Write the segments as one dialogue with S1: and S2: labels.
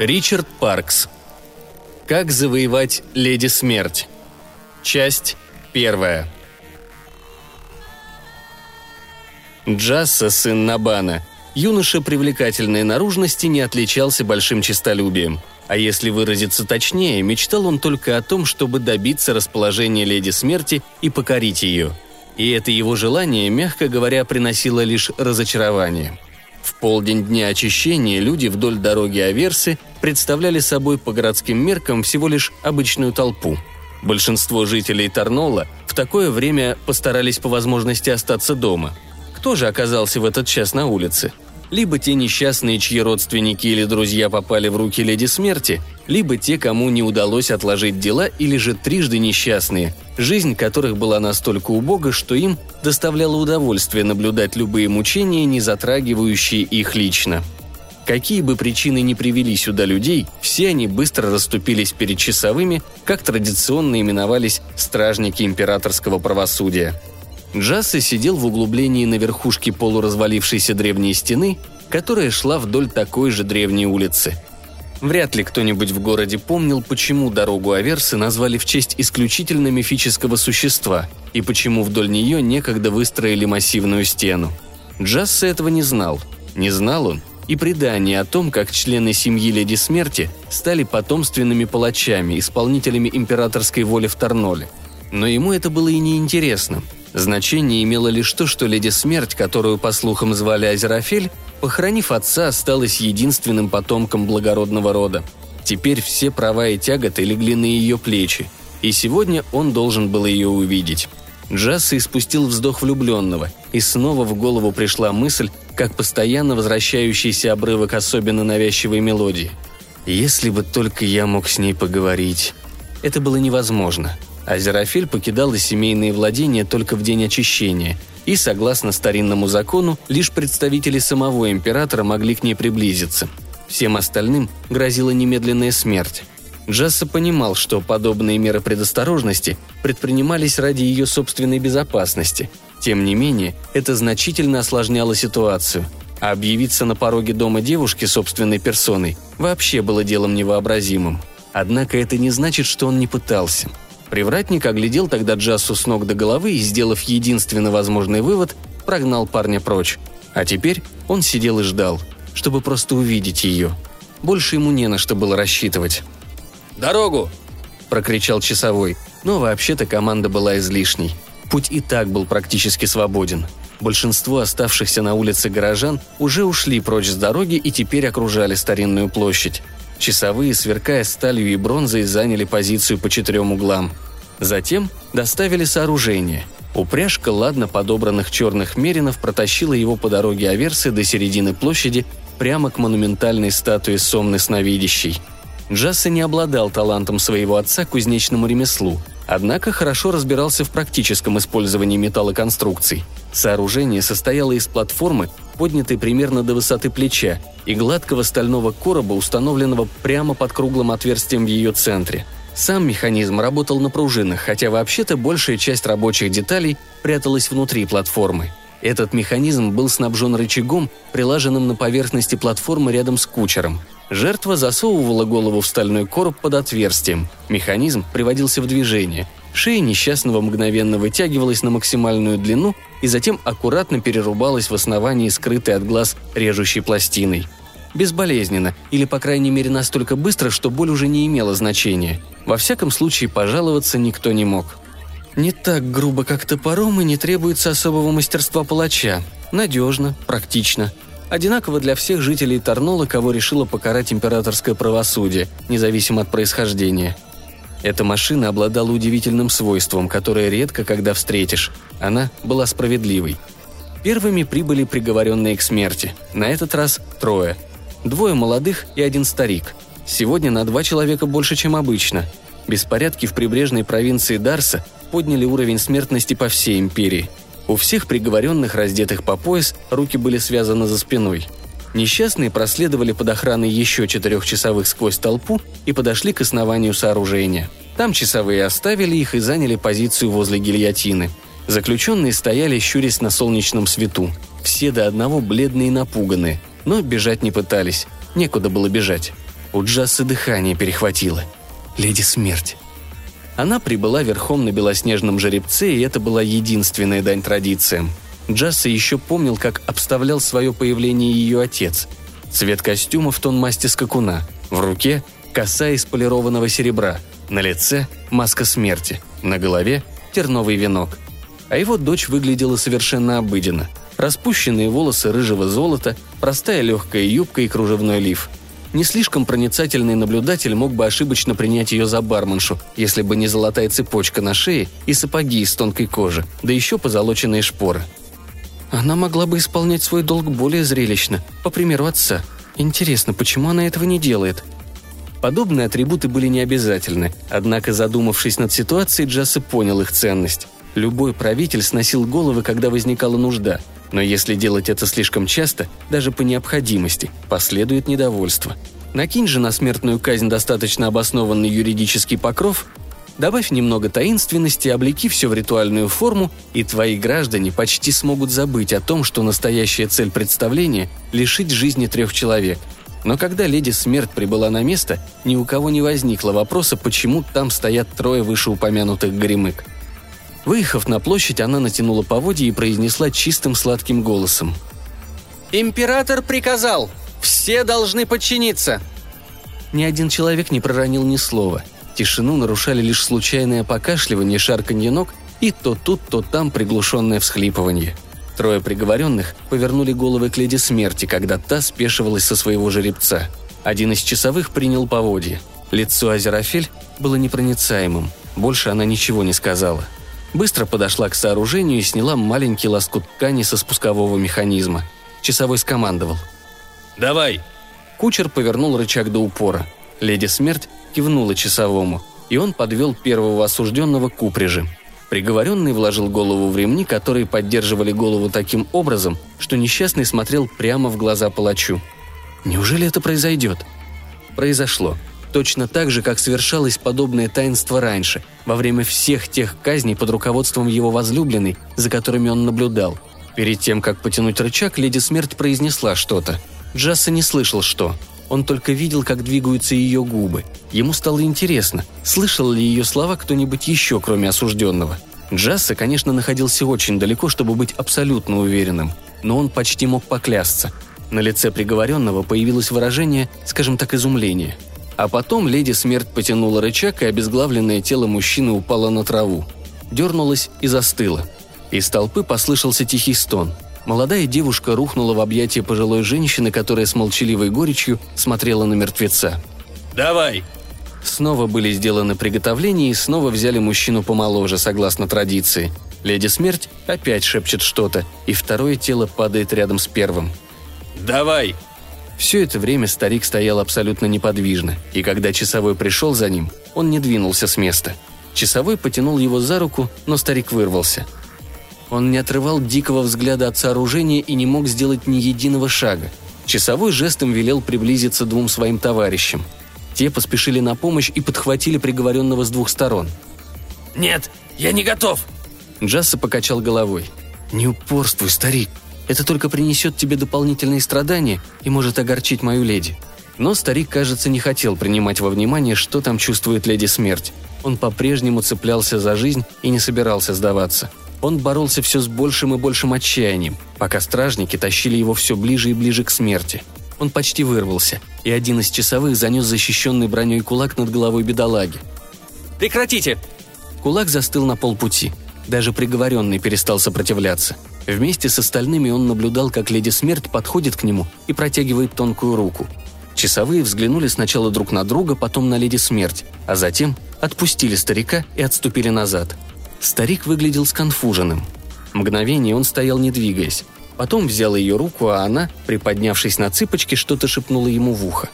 S1: Ричард Паркс. Как завоевать Леди Смерть. Часть первая. Джасса, сын Набана, юноша привлекательной наружности не отличался большим честолюбием. А если выразиться точнее, мечтал он только о том, чтобы добиться расположения Леди Смерти и покорить ее. И это его желание, мягко говоря, приносило лишь разочарование – в полдень дня очищения люди вдоль дороги Аверсы представляли собой по городским меркам всего лишь обычную толпу. Большинство жителей Тарнола в такое время постарались по возможности остаться дома. Кто же оказался в этот час на улице? Либо те несчастные, чьи родственники или друзья попали в руки Леди Смерти, либо те, кому не удалось отложить дела, или же трижды несчастные, жизнь которых была настолько убога, что им доставляло удовольствие наблюдать любые мучения, не затрагивающие их лично. Какие бы причины ни привели сюда людей, все они быстро расступились перед часовыми, как традиционно именовались стражники императорского правосудия. Джасса сидел в углублении на верхушке полуразвалившейся древней стены, которая шла вдоль такой же древней улицы – Вряд ли кто-нибудь в городе помнил, почему дорогу Аверсы назвали в честь исключительно мифического существа и почему вдоль нее некогда выстроили массивную стену. Джасса этого не знал. Не знал он и предание о том, как члены семьи Леди Смерти стали потомственными палачами, исполнителями императорской воли в Тарноле. Но ему это было и неинтересно. Значение имело лишь то, что Леди Смерть, которую, по слухам, звали Азерафель, Похоронив отца, осталась единственным потомком благородного рода. Теперь все права и тяготы легли на ее плечи, и сегодня он должен был ее увидеть. Джасса испустил вздох влюбленного, и снова в голову пришла мысль, как постоянно возвращающийся обрывок особенно навязчивой мелодии. «Если бы только я мог с ней поговорить». Это было невозможно. Азерафель покидала семейные владения только в день очищения – и, согласно старинному закону, лишь представители самого императора могли к ней приблизиться. Всем остальным грозила немедленная смерть. Джасса понимал, что подобные меры предосторожности предпринимались ради ее собственной безопасности. Тем не менее, это значительно осложняло ситуацию. А объявиться на пороге дома девушки собственной персоной вообще было делом невообразимым. Однако это не значит, что он не пытался – Привратник оглядел тогда Джассу с ног до головы и, сделав единственный возможный вывод, прогнал парня прочь. А теперь он сидел и ждал, чтобы просто увидеть ее. Больше ему не на что было рассчитывать.
S2: «Дорогу!»
S1: – прокричал часовой, но вообще-то команда была излишней. Путь и так был практически свободен. Большинство оставшихся на улице горожан уже ушли прочь с дороги и теперь окружали старинную площадь. Часовые, сверкая сталью и бронзой, заняли позицию по четырем углам. Затем доставили сооружение. Упряжка ладно подобранных черных меринов протащила его по дороге Аверсы до середины площади прямо к монументальной статуе Сомны Сновидящей. Джасса не обладал талантом своего отца к кузнечному ремеслу, однако хорошо разбирался в практическом использовании металлоконструкций. Сооружение состояло из платформы, поднятой примерно до высоты плеча, и гладкого стального короба, установленного прямо под круглым отверстием в ее центре. Сам механизм работал на пружинах, хотя вообще-то большая часть рабочих деталей пряталась внутри платформы. Этот механизм был снабжен рычагом, прилаженным на поверхности платформы рядом с кучером. Жертва засовывала голову в стальной короб под отверстием. Механизм приводился в движение. Шея несчастного мгновенно вытягивалась на максимальную длину и затем аккуратно перерубалась в основании скрытой от глаз режущей пластиной. Безболезненно, или, по крайней мере, настолько быстро, что боль уже не имела значения. Во всяком случае, пожаловаться никто не мог. Не так грубо, как топором, и не требуется особого мастерства палача. Надежно, практично. Одинаково для всех жителей Тарнола, кого решило покарать императорское правосудие, независимо от происхождения – эта машина обладала удивительным свойством, которое редко когда встретишь. Она была справедливой. Первыми прибыли приговоренные к смерти. На этот раз трое. Двое молодых и один старик. Сегодня на два человека больше, чем обычно. Беспорядки в прибрежной провинции Дарса подняли уровень смертности по всей империи. У всех приговоренных, раздетых по пояс, руки были связаны за спиной – Несчастные проследовали под охраной еще четырех часовых сквозь толпу и подошли к основанию сооружения. Там часовые оставили их и заняли позицию возле гильотины. Заключенные стояли, щурясь на солнечном свету. Все до одного бледные и напуганные, но бежать не пытались. Некуда было бежать. У Джассы дыхание перехватило. Леди Смерть. Она прибыла верхом на белоснежном жеребце, и это была единственная дань традициям. Джасса еще помнил, как обставлял свое появление ее отец. Цвет костюма в тон масти скакуна. В руке – коса из полированного серебра. На лице – маска смерти. На голове – терновый венок. А его дочь выглядела совершенно обыденно. Распущенные волосы рыжего золота, простая легкая юбка и кружевной лиф – не слишком проницательный наблюдатель мог бы ошибочно принять ее за барменшу, если бы не золотая цепочка на шее и сапоги из тонкой кожи, да еще позолоченные шпоры. Она могла бы исполнять свой долг более зрелищно, по примеру отца. Интересно, почему она этого не делает? Подобные атрибуты были необязательны, однако, задумавшись над ситуацией, Джасса понял их ценность. Любой правитель сносил головы, когда возникала нужда, но если делать это слишком часто, даже по необходимости, последует недовольство. Накинь же на смертную казнь достаточно обоснованный юридический покров, добавь немного таинственности, облеки все в ритуальную форму, и твои граждане почти смогут забыть о том, что настоящая цель представления – лишить жизни трех человек. Но когда леди Смерть прибыла на место, ни у кого не возникло вопроса, почему там стоят трое вышеупомянутых горемык – Выехав на площадь, она натянула поводья и произнесла чистым сладким голосом. «Император приказал! Все должны подчиниться!» Ни один человек не проронил ни слова. Тишину нарушали лишь случайное покашливание, шарканье ног и то тут, то там приглушенное всхлипывание. Трое приговоренных повернули головы к леди смерти, когда та спешивалась со своего жеребца. Один из часовых принял поводья. Лицо Азерафель было непроницаемым. Больше она ничего не сказала – Быстро подошла к сооружению и сняла маленький лоскут ткани со спускового механизма. Часовой скомандовал. «Давай!» Кучер повернул рычаг до упора. Леди Смерть кивнула часовому, и он подвел первого осужденного к упряжи. Приговоренный вложил голову в ремни, которые поддерживали голову таким образом, что несчастный смотрел прямо в глаза палачу. Неужели это произойдет? Произошло точно так же, как совершалось подобное таинство раньше, во время всех тех казней под руководством его возлюбленной, за которыми он наблюдал. Перед тем, как потянуть рычаг, леди смерть произнесла что-то. Джасса не слышал, что. Он только видел, как двигаются ее губы. Ему стало интересно, слышал ли ее слова кто-нибудь еще, кроме осужденного. Джасса, конечно, находился очень далеко, чтобы быть абсолютно уверенным, но он почти мог поклясться. На лице приговоренного появилось выражение, скажем так, изумления – а потом леди смерть потянула рычаг, и обезглавленное тело мужчины упало на траву. Дернулась и застыла. Из толпы послышался тихий стон. Молодая девушка рухнула в объятия пожилой женщины, которая с молчаливой горечью смотрела на мертвеца. «Давай!» Снова были сделаны приготовления и снова взяли мужчину помоложе, согласно традиции. Леди Смерть опять шепчет что-то, и второе тело падает рядом с первым. «Давай!» Все это время старик стоял абсолютно неподвижно, и когда часовой пришел за ним, он не двинулся с места. Часовой потянул его за руку, но старик вырвался. Он не отрывал дикого взгляда от сооружения и не мог сделать ни единого шага. Часовой жестом велел приблизиться двум своим товарищам. Те поспешили на помощь и подхватили приговоренного с двух сторон. «Нет, я не готов!» Джасса покачал головой. «Не упорствуй, старик. Это только принесет тебе дополнительные страдания и может огорчить мою леди». Но старик, кажется, не хотел принимать во внимание, что там чувствует леди смерть. Он по-прежнему цеплялся за жизнь и не собирался сдаваться. Он боролся все с большим и большим отчаянием, пока стражники тащили его все ближе и ближе к смерти. Он почти вырвался, и один из часовых занес защищенный броней кулак над головой бедолаги. «Прекратите!» Кулак застыл на полпути. Даже приговоренный перестал сопротивляться – Вместе с остальными он наблюдал, как леди Смерть подходит к нему и протягивает тонкую руку. Часовые взглянули сначала друг на друга, потом на леди Смерть, а затем отпустили старика и отступили назад. Старик выглядел сконфуженным. Мгновение он стоял не двигаясь. Потом взял ее руку, а она, приподнявшись на цыпочки, что-то шепнула ему в ухо.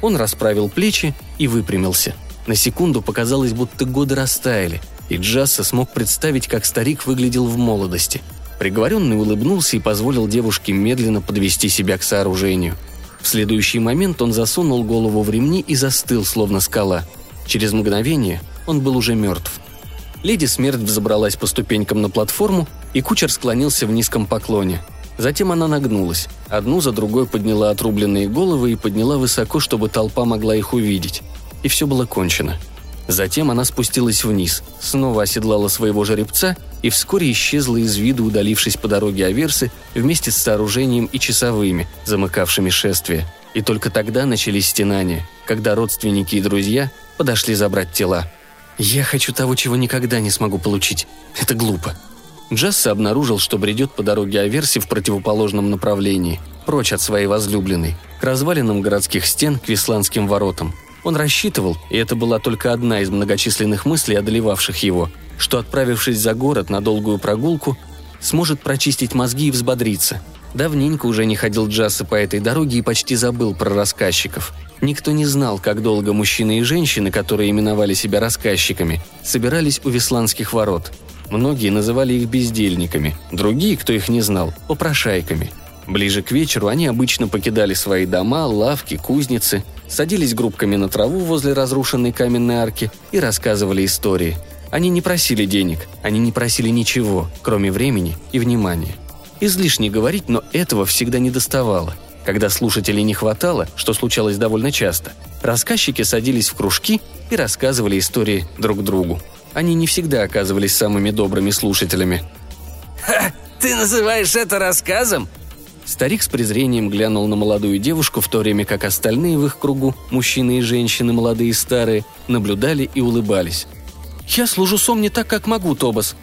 S1: Он расправил плечи и выпрямился. На секунду показалось, будто годы растаяли, и Джасса смог представить, как старик выглядел в молодости – Приговоренный улыбнулся и позволил девушке медленно подвести себя к сооружению. В следующий момент он засунул голову в ремни и застыл, словно скала. Через мгновение он был уже мертв. Леди Смерть взобралась по ступенькам на платформу, и кучер склонился в низком поклоне. Затем она нагнулась. Одну за другой подняла отрубленные головы и подняла высоко, чтобы толпа могла их увидеть. И все было кончено. Затем она спустилась вниз, снова оседлала своего жеребца и вскоре исчезла из виду, удалившись по дороге Аверсы вместе с сооружением и часовыми, замыкавшими шествие. И только тогда начались стенания, когда родственники и друзья подошли забрать тела. «Я хочу того, чего никогда не смогу получить. Это глупо», Джасса обнаружил, что бредет по дороге Аверси в противоположном направлении, прочь от своей возлюбленной, к развалинам городских стен, к Висландским воротам. Он рассчитывал, и это была только одна из многочисленных мыслей, одолевавших его, что, отправившись за город на долгую прогулку, сможет прочистить мозги и взбодриться. Давненько уже не ходил Джасса по этой дороге и почти забыл про рассказчиков. Никто не знал, как долго мужчины и женщины, которые именовали себя рассказчиками, собирались у Висландских ворот – Многие называли их бездельниками, другие, кто их не знал, попрошайками. Ближе к вечеру они обычно покидали свои дома, лавки, кузницы, садились группками на траву возле разрушенной каменной арки и рассказывали истории. Они не просили денег, они не просили ничего, кроме времени и внимания. Излишне говорить, но этого всегда не доставало. Когда слушателей не хватало, что случалось довольно часто, рассказчики садились в кружки и рассказывали истории друг другу. Они не всегда оказывались самыми добрыми слушателями.
S2: «Ха! Ты называешь это рассказом?»
S1: Старик с презрением глянул на молодую девушку, в то время как остальные в их кругу, мужчины и женщины, молодые и старые, наблюдали и улыбались. «Я служу сом не так, как могу, Тобас».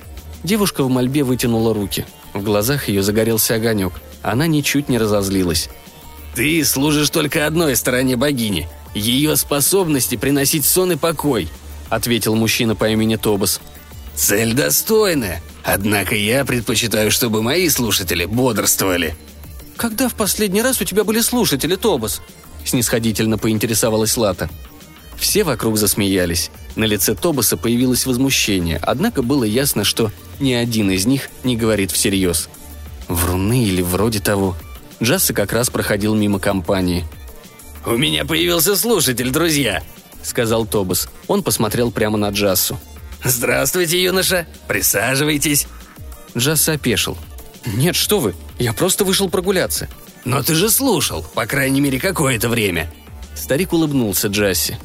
S1: Девушка в мольбе вытянула руки. В глазах ее загорелся огонек. Она ничуть не разозлилась.
S2: «Ты служишь только одной стороне богини. Ее способности приносить сон и покой.
S1: — ответил мужчина по имени Тобас.
S2: «Цель достойная, однако я предпочитаю, чтобы мои слушатели бодрствовали».
S1: «Когда в последний раз у тебя были слушатели, Тобас?» — снисходительно поинтересовалась Лата. Все вокруг засмеялись. На лице Тобаса появилось возмущение, однако было ясно, что ни один из них не говорит всерьез. Вруны или вроде того. Джасса как раз проходил мимо компании.
S2: «У меня появился слушатель, друзья!»
S1: — сказал Тобас. Он посмотрел прямо на Джассу.
S2: «Здравствуйте, юноша! Присаживайтесь!»
S1: Джасса опешил. «Нет, что вы! Я просто вышел прогуляться!»
S2: «Но ты же слушал, по крайней мере, какое-то время!»
S1: Старик улыбнулся Джасси.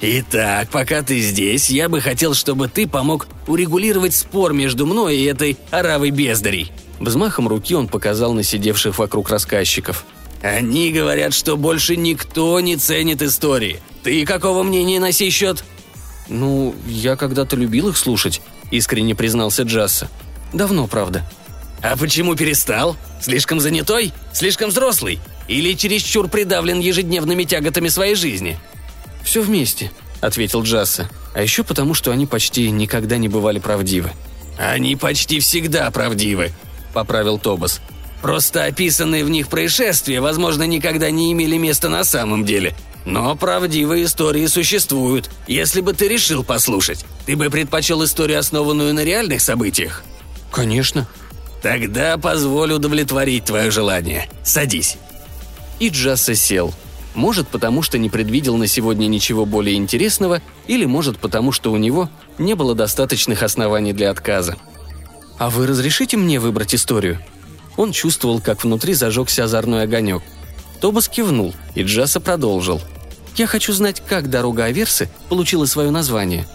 S2: «Итак, пока ты здесь, я бы хотел, чтобы ты помог урегулировать спор между мной и этой оравой бездарей».
S1: Взмахом руки он показал на сидевших вокруг рассказчиков.
S2: «Они говорят, что больше никто не ценит истории. Ты какого мнения на сей счет?»
S1: «Ну, я когда-то любил их слушать», — искренне признался Джасса. «Давно, правда».
S2: «А почему перестал? Слишком занятой? Слишком взрослый? Или чересчур придавлен ежедневными тяготами своей жизни?»
S1: «Все вместе», — ответил Джасса. «А еще потому, что они почти никогда не бывали правдивы».
S2: «Они почти всегда правдивы», — поправил Тобас. «Просто описанные в них происшествия, возможно, никогда не имели места на самом деле. Но правдивые истории существуют. Если бы ты решил послушать, ты бы предпочел историю, основанную на реальных событиях?
S1: Конечно.
S2: Тогда позволь удовлетворить твое желание. Садись.
S1: И Джасса сел. Может, потому что не предвидел на сегодня ничего более интересного, или может, потому что у него не было достаточных оснований для отказа. «А вы разрешите мне выбрать историю?» Он чувствовал, как внутри зажегся озорной огонек – Тобас кивнул, и Джаса продолжил. «Я хочу знать, как дорога Аверсы получила свое название».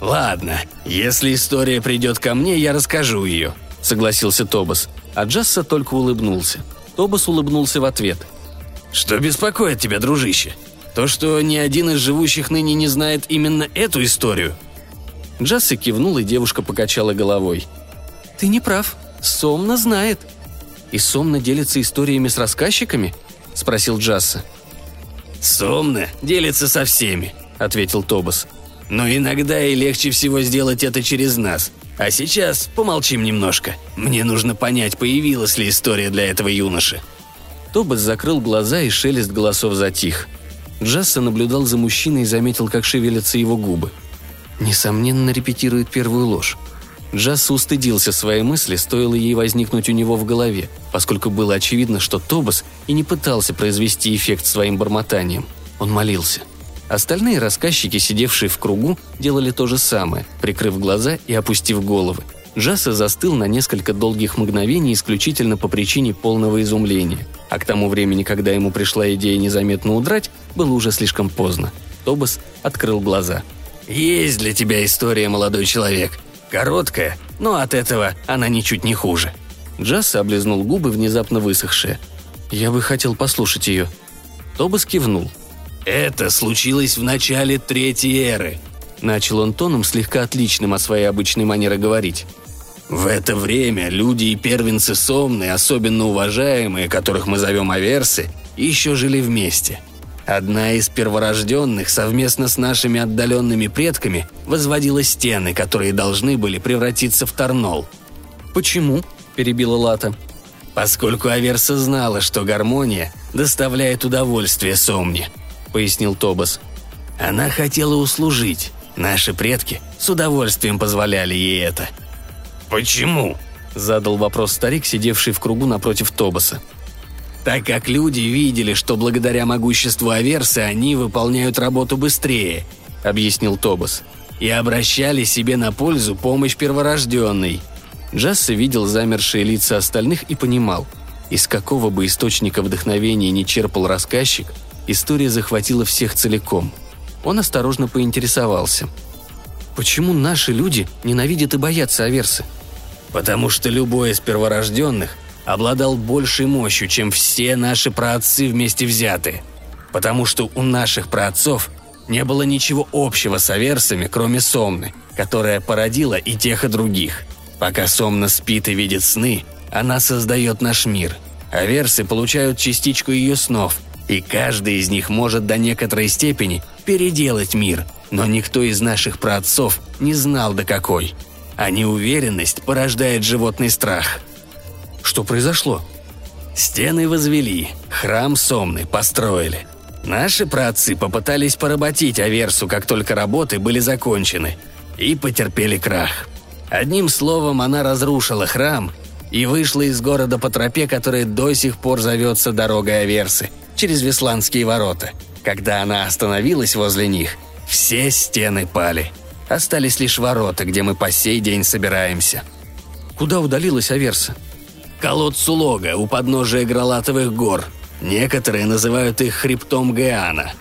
S2: «Ладно, если история придет ко мне, я расскажу ее», — согласился Тобас.
S1: А Джасса только улыбнулся. Тобас улыбнулся в ответ.
S2: «Что беспокоит тебя, дружище? То, что ни один из живущих ныне не знает именно эту историю?»
S1: Джасса кивнул, и девушка покачала головой. «Ты не прав. Сомна знает». «И Сомна делится историями с рассказчиками?» – спросил Джасса.
S2: «Сомно делится со всеми», – ответил Тобас. «Но иногда и легче всего сделать это через нас. А сейчас помолчим немножко. Мне нужно понять, появилась ли история для этого юноши».
S1: Тобас закрыл глаза, и шелест голосов затих. Джасса наблюдал за мужчиной и заметил, как шевелятся его губы. Несомненно, репетирует первую ложь. Джасс устыдился своей мысли, стоило ей возникнуть у него в голове, поскольку было очевидно, что Тобас и не пытался произвести эффект своим бормотанием. Он молился. Остальные рассказчики, сидевшие в кругу, делали то же самое, прикрыв глаза и опустив головы. Джасса застыл на несколько долгих мгновений исключительно по причине полного изумления. А к тому времени, когда ему пришла идея незаметно удрать, было уже слишком поздно. Тобас открыл глаза.
S2: «Есть для тебя история, молодой человек. Короткая, но от этого она ничуть не хуже».
S1: Джасса облизнул губы, внезапно высохшие. «Я бы хотел послушать ее». Тобас кивнул.
S2: «Это случилось в начале Третьей эры», – начал он тоном, слегка отличным от своей обычной манеры говорить. В это время люди и первенцы Сомны, особенно уважаемые, которых мы зовем Аверсы, еще жили вместе. Одна из перворожденных совместно с нашими отдаленными предками возводила стены, которые должны были превратиться в Торнол.
S1: «Почему?» – перебила Лата.
S2: «Поскольку Аверса знала, что гармония доставляет удовольствие Сомне», – пояснил Тобас. «Она хотела услужить. Наши предки с удовольствием позволяли ей это – «Почему?» – задал вопрос старик, сидевший в кругу напротив Тобаса. «Так как люди видели, что благодаря могуществу Аверсы они выполняют работу быстрее», – объяснил Тобас, – «и обращали себе на пользу помощь перворожденной».
S1: Джасса видел замершие лица остальных и понимал, из какого бы источника вдохновения не черпал рассказчик, история захватила всех целиком. Он осторожно поинтересовался. «Почему наши люди ненавидят и боятся Аверсы?»
S2: потому что любой из перворожденных обладал большей мощью, чем все наши праотцы вместе взятые. Потому что у наших праотцов не было ничего общего с аверсами, кроме Сомны, которая породила и тех, и других. Пока Сомна спит и видит сны, она создает наш мир. Аверсы получают частичку ее снов, и каждый из них может до некоторой степени переделать мир, но никто из наших праотцов не знал до какой – а неуверенность порождает животный страх. Что произошло? Стены возвели, храм Сомны построили. Наши праотцы попытались поработить Аверсу, как только работы были закончены, и потерпели крах. Одним словом, она разрушила храм и вышла из города по тропе, которая до сих пор зовется дорогой Аверсы, через Весландские ворота. Когда она остановилась возле них, все стены пали – Остались лишь ворота, где мы по сей день собираемся.
S1: Куда удалилась Аверса?
S2: Колодцу Лога у подножия Гралатовых гор. Некоторые называют их хребтом Геана.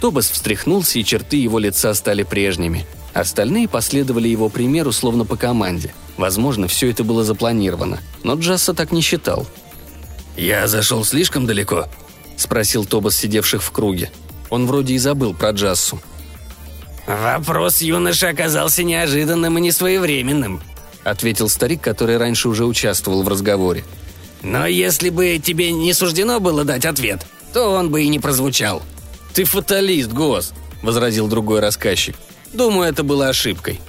S1: Тобас встряхнулся, и черты его лица стали прежними. Остальные последовали его примеру, словно по команде. Возможно, все это было запланировано, но Джасса так не считал.
S2: «Я зашел слишком далеко?» – спросил Тобас сидевших в круге. Он вроде и забыл про Джассу.
S3: «Вопрос юноши оказался неожиданным и несвоевременным»,
S1: ответил старик, который раньше уже участвовал в разговоре.
S3: «Но если бы тебе не суждено было дать ответ, то он бы и не прозвучал».
S1: «Ты фаталист, Гос», — возразил другой рассказчик. «Думаю, это было ошибкой».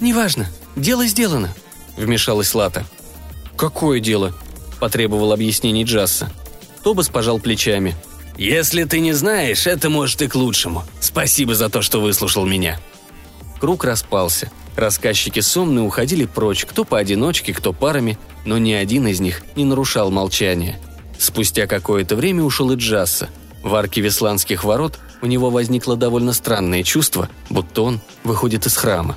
S4: «Неважно, дело сделано», —
S1: вмешалась Лата.
S4: «Какое дело?»
S1: – потребовал объяснений Джасса. Тобас пожал плечами.
S2: «Если ты не знаешь, это может и к лучшему. Спасибо за то, что выслушал меня».
S1: Круг распался. Рассказчики сомны уходили прочь, кто поодиночке, кто парами, но ни один из них не нарушал молчания. Спустя какое-то время ушел и Джасса. В арке Весланских ворот у него возникло довольно странное чувство, будто он выходит из храма.